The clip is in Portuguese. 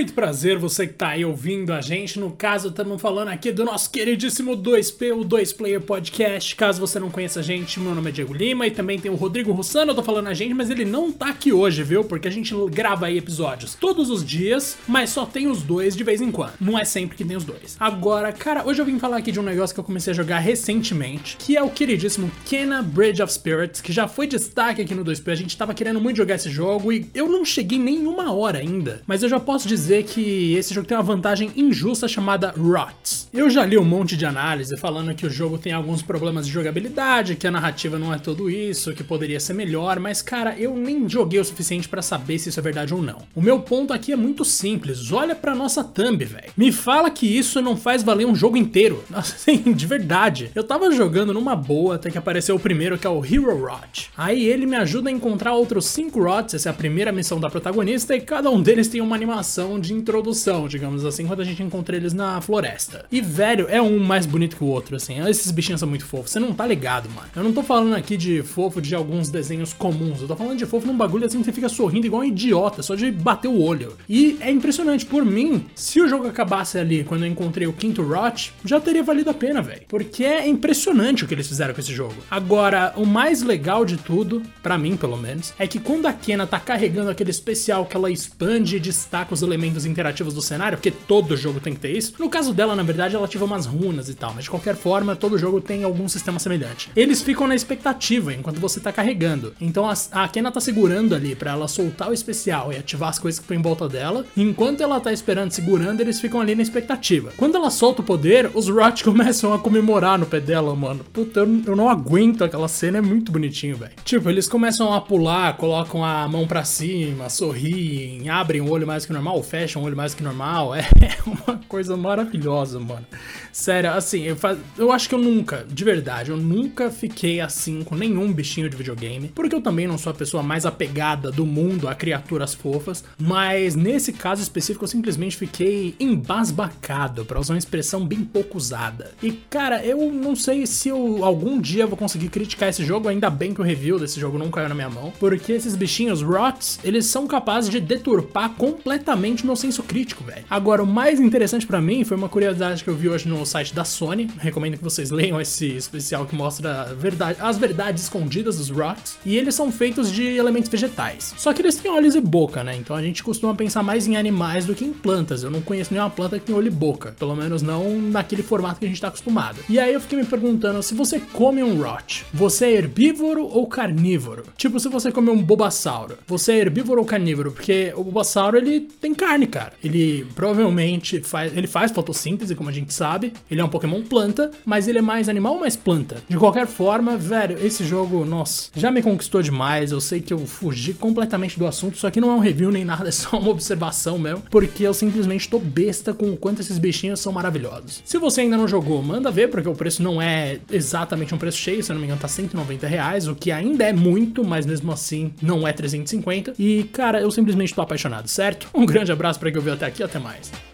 Muito prazer, você que tá aí ouvindo a gente. No caso, estamos falando aqui do nosso queridíssimo 2P, o 2 Player Podcast. Caso você não conheça a gente, meu nome é Diego Lima e também tem o Rodrigo Russano. Eu tô falando a gente, mas ele não tá aqui hoje, viu? Porque a gente grava aí episódios todos os dias, mas só tem os dois de vez em quando. Não é sempre que tem os dois. Agora, cara, hoje eu vim falar aqui de um negócio que eu comecei a jogar recentemente, que é o queridíssimo Kena Bridge of Spirits, que já foi destaque aqui no 2P. A gente tava querendo muito jogar esse jogo e eu não cheguei nem uma hora ainda, mas eu já posso dizer que esse jogo tem uma vantagem injusta chamada ROTS. Eu já li um monte de análise falando que o jogo tem alguns problemas de jogabilidade, que a narrativa não é tudo isso, que poderia ser melhor, mas cara, eu nem joguei o suficiente para saber se isso é verdade ou não. O meu ponto aqui é muito simples, olha pra nossa thumb, velho. Me fala que isso não faz valer um jogo inteiro. Assim, de verdade. Eu tava jogando numa boa até que apareceu o primeiro, que é o Hero Rot. Aí ele me ajuda a encontrar outros 5 Rots, essa é a primeira missão da protagonista, e cada um deles tem uma animação de introdução, digamos assim, quando a gente encontra eles na floresta. E, velho, é um mais bonito que o outro, assim. Esses bichinhos são muito fofos. Você não tá ligado, mano. Eu não tô falando aqui de fofo de alguns desenhos comuns. Eu tô falando de fofo num bagulho assim que você fica sorrindo igual um idiota, só de bater o olho. E é impressionante. Por mim, se o jogo acabasse ali quando eu encontrei o quinto Rot, já teria valido a pena, velho. Porque é impressionante o que eles fizeram com esse jogo. Agora, o mais legal de tudo, para mim pelo menos, é que quando a Kena tá carregando aquele especial que ela expande e destaca os elementos interativos do cenário, porque todo jogo tem que ter isso. No caso dela, na verdade, ela ativa umas runas e tal, mas de qualquer forma, todo jogo tem algum sistema semelhante. Eles ficam na expectativa enquanto você tá carregando. Então a, a Kena tá segurando ali para ela soltar o especial e ativar as coisas que estão em volta dela. Enquanto ela tá esperando, segurando, eles ficam ali na expectativa. Quando ela solta o poder, os Rot começam a comemorar no pé dela, mano. Puta, eu, eu não aguento aquela cena, é muito bonitinho, velho. Tipo, eles começam a pular, colocam a mão para cima, sorriem, abrem o olho mais que normal, fecham o olho mais que normal. É uma coisa maravilhosa, mano. Sério, assim, eu, faz... eu acho que eu nunca, de verdade, eu nunca fiquei assim com nenhum bichinho de videogame. Porque eu também não sou a pessoa mais apegada do mundo a criaturas fofas. Mas nesse caso específico, eu simplesmente fiquei embasbacado, para usar uma expressão bem pouco usada. E cara, eu não sei se eu algum dia vou conseguir criticar esse jogo. Ainda bem que o review desse jogo não caiu na minha mão. Porque esses bichinhos Rots, eles são capazes de deturpar completamente meu senso crítico, velho. Agora, o mais interessante para mim foi uma curiosidade que eu vi hoje no site da Sony. Recomendo que vocês leiam esse especial que mostra verdade, as verdades escondidas dos Rocks. E eles são feitos de elementos vegetais. Só que eles têm olhos e boca, né? Então a gente costuma pensar mais em animais do que em plantas. Eu não conheço nenhuma planta que tem olho e boca. Pelo menos não naquele formato que a gente tá acostumado. E aí eu fiquei me perguntando: se você come um Rot, você é herbívoro ou carnívoro? Tipo, se você come um Bobassauro, você é herbívoro ou carnívoro? Porque o Bobassauro ele tem carne, cara. Ele provavelmente faz, ele faz fotossíntese, como a gente sabe. Ele é um Pokémon planta, mas ele é mais animal ou mais planta? De qualquer forma, velho, esse jogo, nossa, já me conquistou demais. Eu sei que eu fugi completamente do assunto. Isso aqui não é um review nem nada, é só uma observação mesmo. Porque eu simplesmente tô besta com o quanto esses bichinhos são maravilhosos. Se você ainda não jogou, manda ver, porque o preço não é exatamente um preço cheio. Se eu não me engano, tá 190 reais, o que ainda é muito, mas mesmo assim não é 350. E, cara, eu simplesmente tô apaixonado, certo? Um grande abraço para quem ouviu até aqui, até mais.